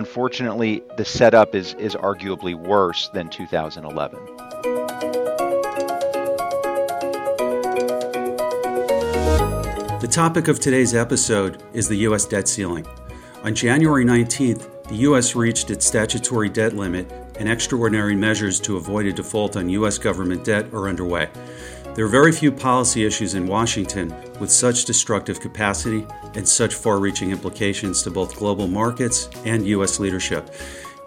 unfortunately, the setup is, is arguably worse than 2011. The topic of today's episode is the U.S. debt ceiling. On January 19th, the U.S. reached its statutory debt limit, and extraordinary measures to avoid a default on U.S. government debt are underway. There are very few policy issues in Washington with such destructive capacity and such far reaching implications to both global markets and U.S. leadership.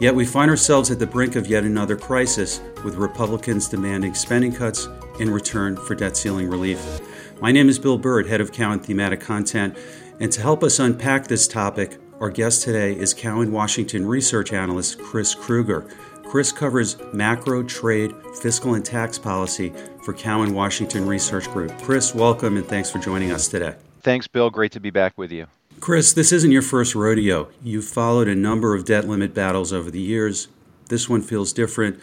Yet we find ourselves at the brink of yet another crisis, with Republicans demanding spending cuts in return for debt ceiling relief. My name is Bill Bird, head of Cowen Thematic Content, and to help us unpack this topic, our guest today is Cowen Washington research analyst Chris Krueger. Chris covers macro, trade, fiscal, and tax policy for Cowen Washington Research Group. Chris, welcome and thanks for joining us today. Thanks, Bill. Great to be back with you. Chris, this isn't your first rodeo. You've followed a number of debt limit battles over the years. This one feels different,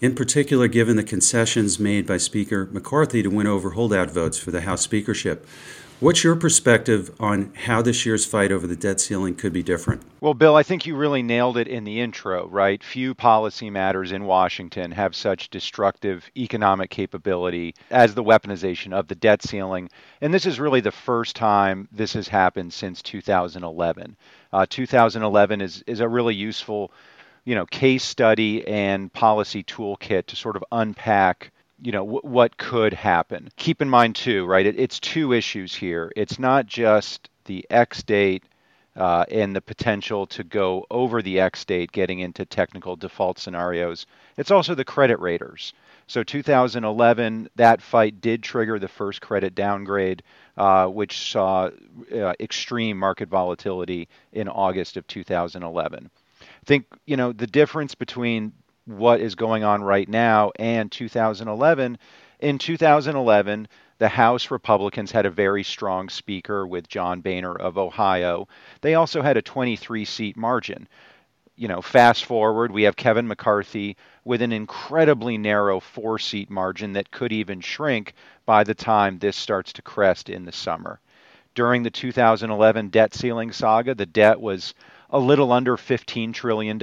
in particular, given the concessions made by Speaker McCarthy to win over holdout votes for the House speakership. What's your perspective on how this year's fight over the debt ceiling could be different? Well, Bill, I think you really nailed it in the intro, right? Few policy matters in Washington have such destructive economic capability as the weaponization of the debt ceiling. And this is really the first time this has happened since 2011. Uh, 2011 is, is a really useful you know, case study and policy toolkit to sort of unpack you know w- what could happen. Keep in mind too, right? It, it's two issues here. It's not just the X date uh, and the potential to go over the X date, getting into technical default scenarios. It's also the credit raters. So 2011, that fight did trigger the first credit downgrade, uh, which saw uh, extreme market volatility in August of 2011. I think you know the difference between what is going on right now and 2011. In 2011, the House Republicans had a very strong speaker with John Boehner of Ohio. They also had a 23 seat margin. You know, fast forward, we have Kevin McCarthy with an incredibly narrow four seat margin that could even shrink by the time this starts to crest in the summer. During the 2011 debt ceiling saga, the debt was a little under $15 trillion,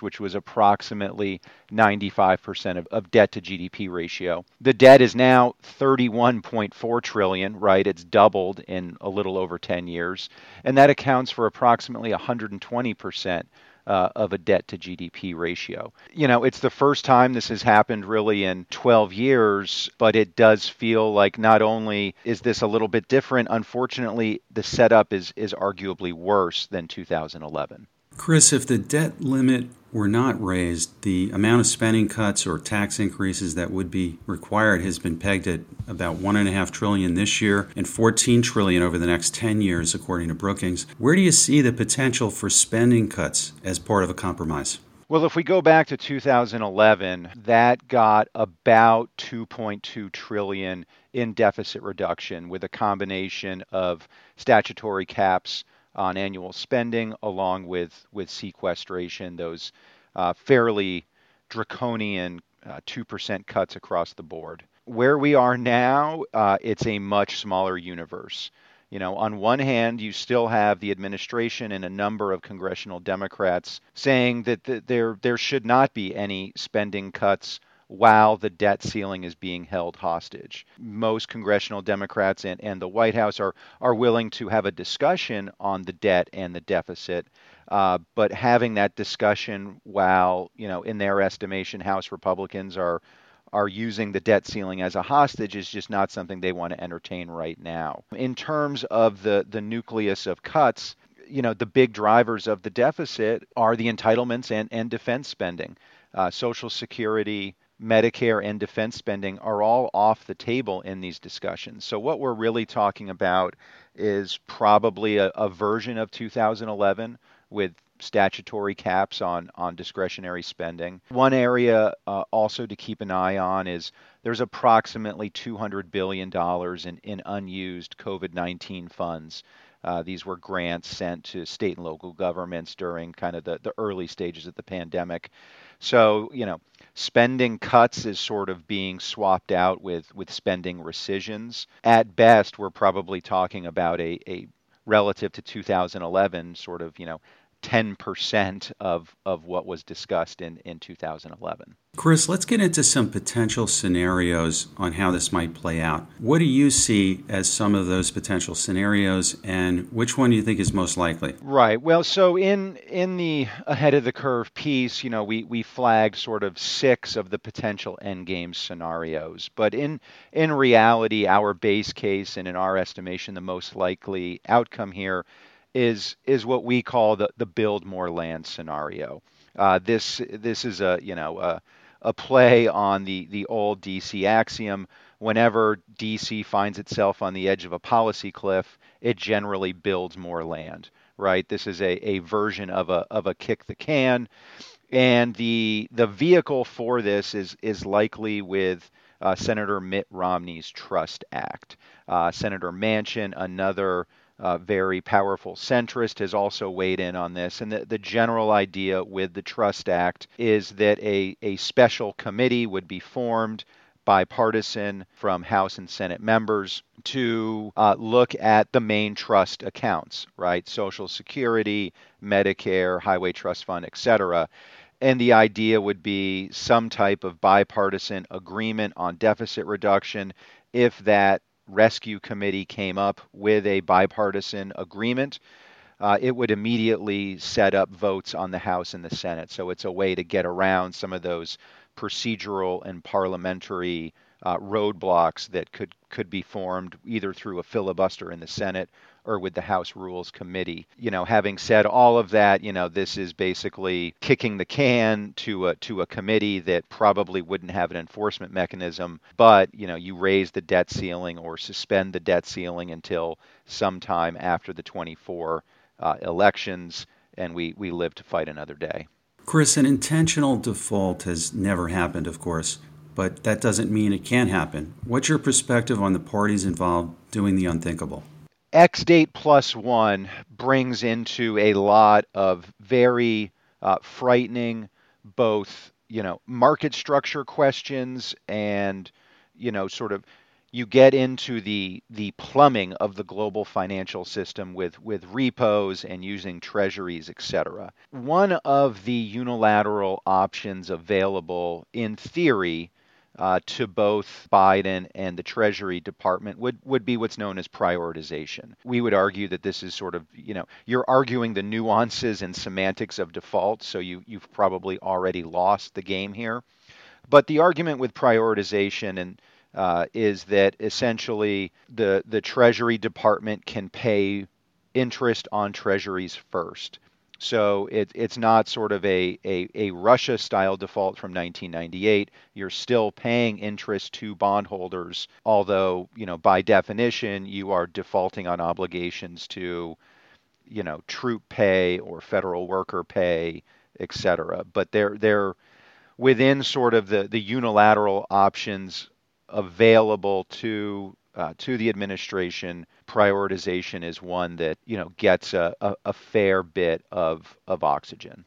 which was approximately 95% of, of debt to GDP ratio. The debt is now 31.4 trillion. right? It's doubled in a little over 10 years, and that accounts for approximately 120% uh, of a debt to GDP ratio. You know, it's the first time this has happened really in 12 years, but it does feel like not only is this a little bit different, unfortunately, the setup is, is arguably worse than 2011. Chris, if the debt limit were not raised, the amount of spending cuts or tax increases that would be required has been pegged at about one and a half trillion this year and 14 trillion over the next 10 years, according to Brookings. Where do you see the potential for spending cuts as part of a compromise? Well, if we go back to 2011, that got about 2.2 trillion in deficit reduction with a combination of statutory caps on annual spending, along with with sequestration, those uh, fairly draconian uh, two percent cuts across the board. Where we are now, uh, it's a much smaller universe. You know, on one hand, you still have the administration and a number of congressional Democrats saying that th- there there should not be any spending cuts while the debt ceiling is being held hostage. Most congressional Democrats and, and the White House are, are willing to have a discussion on the debt and the deficit, uh, but having that discussion while, you know, in their estimation, House Republicans are are using the debt ceiling as a hostage is just not something they want to entertain right now. In terms of the, the nucleus of cuts, you know, the big drivers of the deficit are the entitlements and, and defense spending. Uh, Social Security, Medicare and defense spending are all off the table in these discussions. So, what we're really talking about is probably a, a version of 2011 with statutory caps on, on discretionary spending. One area uh, also to keep an eye on is there's approximately $200 billion in, in unused COVID 19 funds. Uh, these were grants sent to state and local governments during kind of the, the early stages of the pandemic. So, you know, spending cuts is sort of being swapped out with, with spending rescissions. At best, we're probably talking about a, a relative to 2011 sort of, you know, 10% of, of what was discussed in, in 2011. Chris, let's get into some potential scenarios on how this might play out. What do you see as some of those potential scenarios, and which one do you think is most likely? Right. Well, so in in the ahead of the curve piece, you know, we we flagged sort of six of the potential endgame scenarios, but in in reality, our base case and in our estimation, the most likely outcome here is is what we call the the build more land scenario. Uh, this this is a you know a, a play on the the old DC axiom. Whenever DC finds itself on the edge of a policy cliff, it generally builds more land. Right. This is a, a version of a of a kick the can, and the the vehicle for this is is likely with uh, Senator Mitt Romney's Trust Act. Uh, Senator Manchin, another uh, very powerful centrist, has also weighed in on this. And the, the general idea with the Trust Act is that a, a special committee would be formed bipartisan from House and Senate members to uh, look at the main trust accounts, right? Social Security, Medicare, Highway Trust Fund, et cetera. And the idea would be some type of bipartisan agreement on deficit reduction if that rescue committee came up with a bipartisan agreement, uh, it would immediately set up votes on the House and the Senate. So it's a way to get around some of those procedural and parliamentary uh, roadblocks that could could be formed either through a filibuster in the Senate or with the House Rules Committee. You know, having said all of that, you know, this is basically kicking the can to a to a committee that probably wouldn't have an enforcement mechanism, but you know, you raise the debt ceiling or suspend the debt ceiling until sometime after the 24 uh, elections, and we we live to fight another day. Chris, an intentional default has never happened, of course, but that doesn't mean it can't happen. What's your perspective on the parties involved doing the unthinkable? X date plus one brings into a lot of very uh, frightening, both you know market structure questions and you know sort of you get into the the plumbing of the global financial system with with repos and using treasuries, etc. One of the unilateral options available in theory uh, to both Biden and the Treasury Department would, would be what's known as prioritization. We would argue that this is sort of, you know, you're arguing the nuances and semantics of default, so you, you've probably already lost the game here. But the argument with prioritization and uh, is that essentially the the Treasury Department can pay interest on treasuries first. So it, it's not sort of a, a, a Russia style default from 1998. You're still paying interest to bondholders, although, you know, by definition, you are defaulting on obligations to, you know, troop pay or federal worker pay, et cetera. But they're, they're within sort of the, the unilateral options available to uh, to the administration, prioritization is one that you know gets a, a, a, fair bit of of oxygen.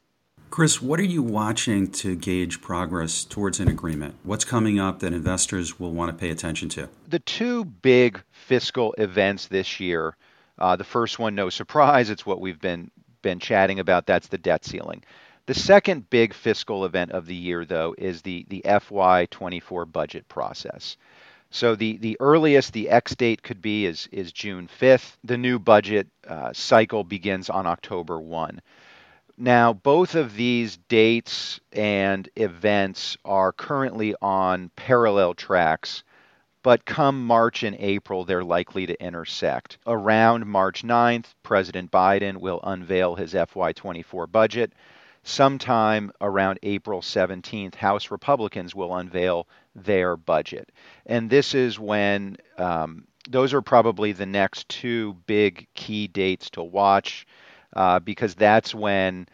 Chris, what are you watching to gauge progress towards an agreement? What's coming up that investors will want to pay attention to? The two big fiscal events this year. Uh, the first one, no surprise, it's what we've been been chatting about. That's the debt ceiling. The second big fiscal event of the year, though, is the the FY24 budget process. So the, the earliest the X date could be is, is June 5th. The new budget uh, cycle begins on October 1. Now, both of these dates and events are currently on parallel tracks, but come March and April, they're likely to intersect. Around March 9th, President Biden will unveil his FY24 budget. Sometime around April 17th, House Republicans will unveil their budget. And this is when um, those are probably the next two big key dates to watch uh, because that's when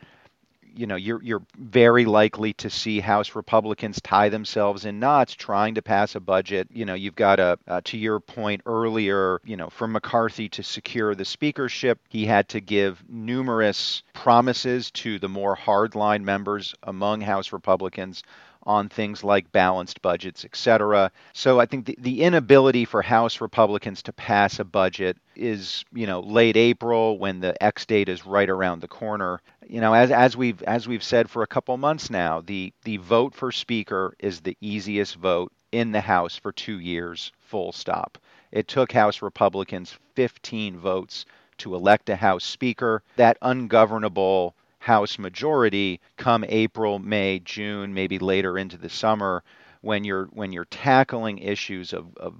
you know you're you're very likely to see House Republicans tie themselves in knots trying to pass a budget. You know, you've got a uh, to your point earlier. You know, for McCarthy to secure the speakership, he had to give numerous promises to the more hardline members among House Republicans on things like balanced budgets, et cetera. So I think the, the inability for House Republicans to pass a budget is, you know, late April when the X date is right around the corner. You know, as, as we've as we've said for a couple months now, the the vote for speaker is the easiest vote in the House for two years, full stop. It took House Republicans 15 votes to elect a House Speaker. That ungovernable House majority come April, May, June, maybe later into the summer, when you're when you're tackling issues of of,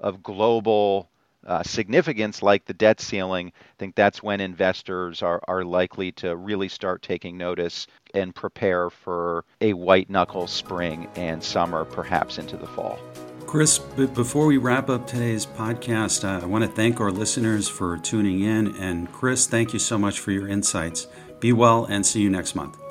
of global uh, significance like the debt ceiling, I think that's when investors are, are likely to really start taking notice and prepare for a white knuckle spring and summer, perhaps into the fall. Chris, before we wrap up today's podcast, uh, I want to thank our listeners for tuning in. And Chris, thank you so much for your insights. Be well and see you next month.